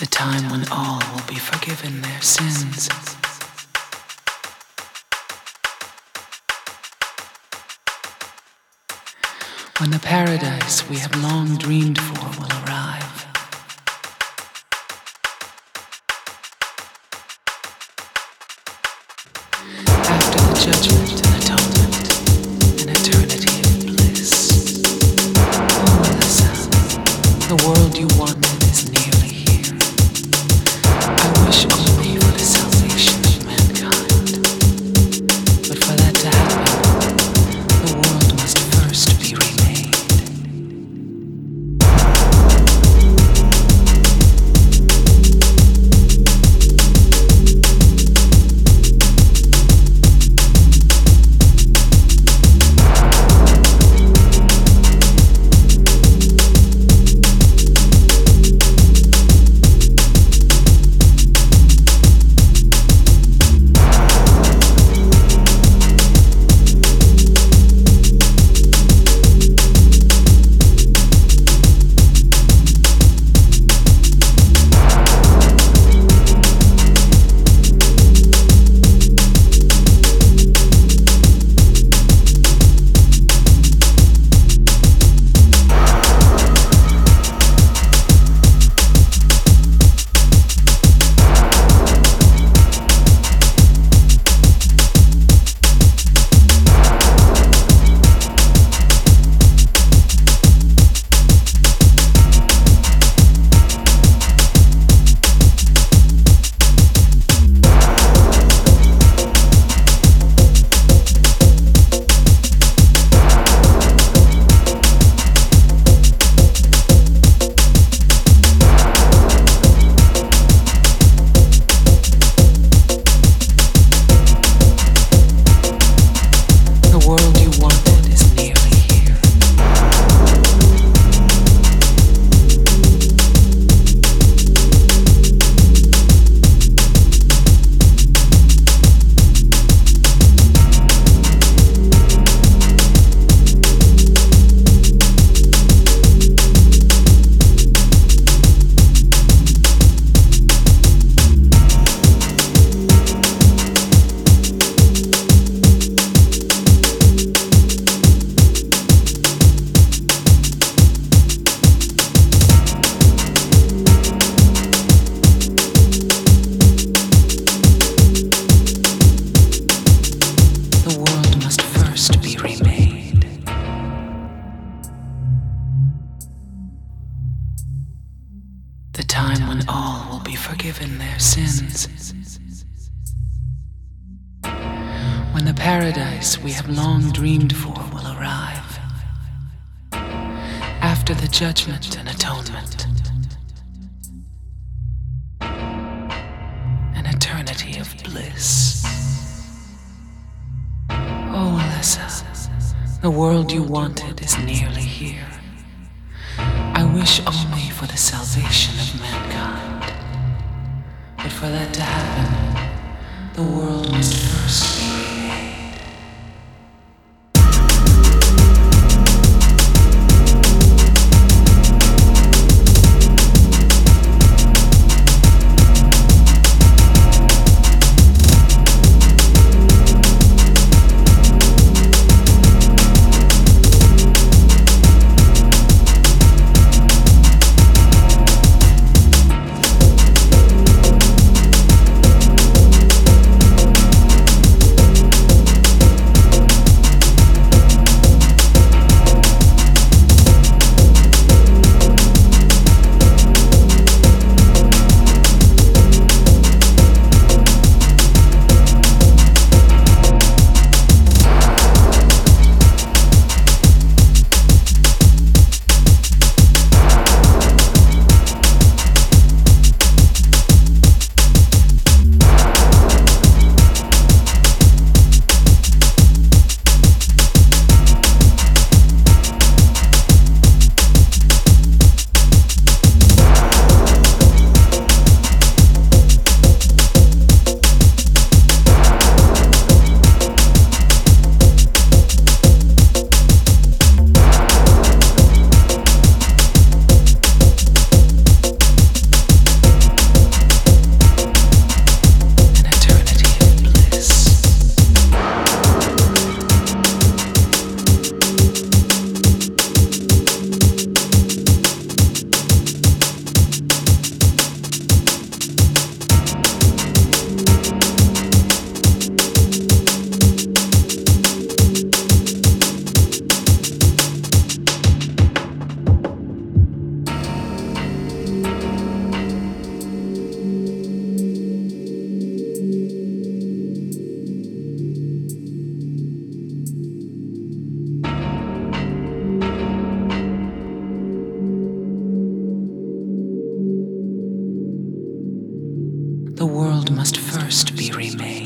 The time when all will be forgiven their sins. When the paradise we have long dreamed for will arrive. After the judgment time when all will be forgiven their sins. When the paradise we have long dreamed for will arrive. After the judgment and atonement. An eternity of bliss. Oh, Alyssa, the world you wanted is nearly here. Wish only for the salvation of mankind. But for that to happen, the world must first the world must first be remade.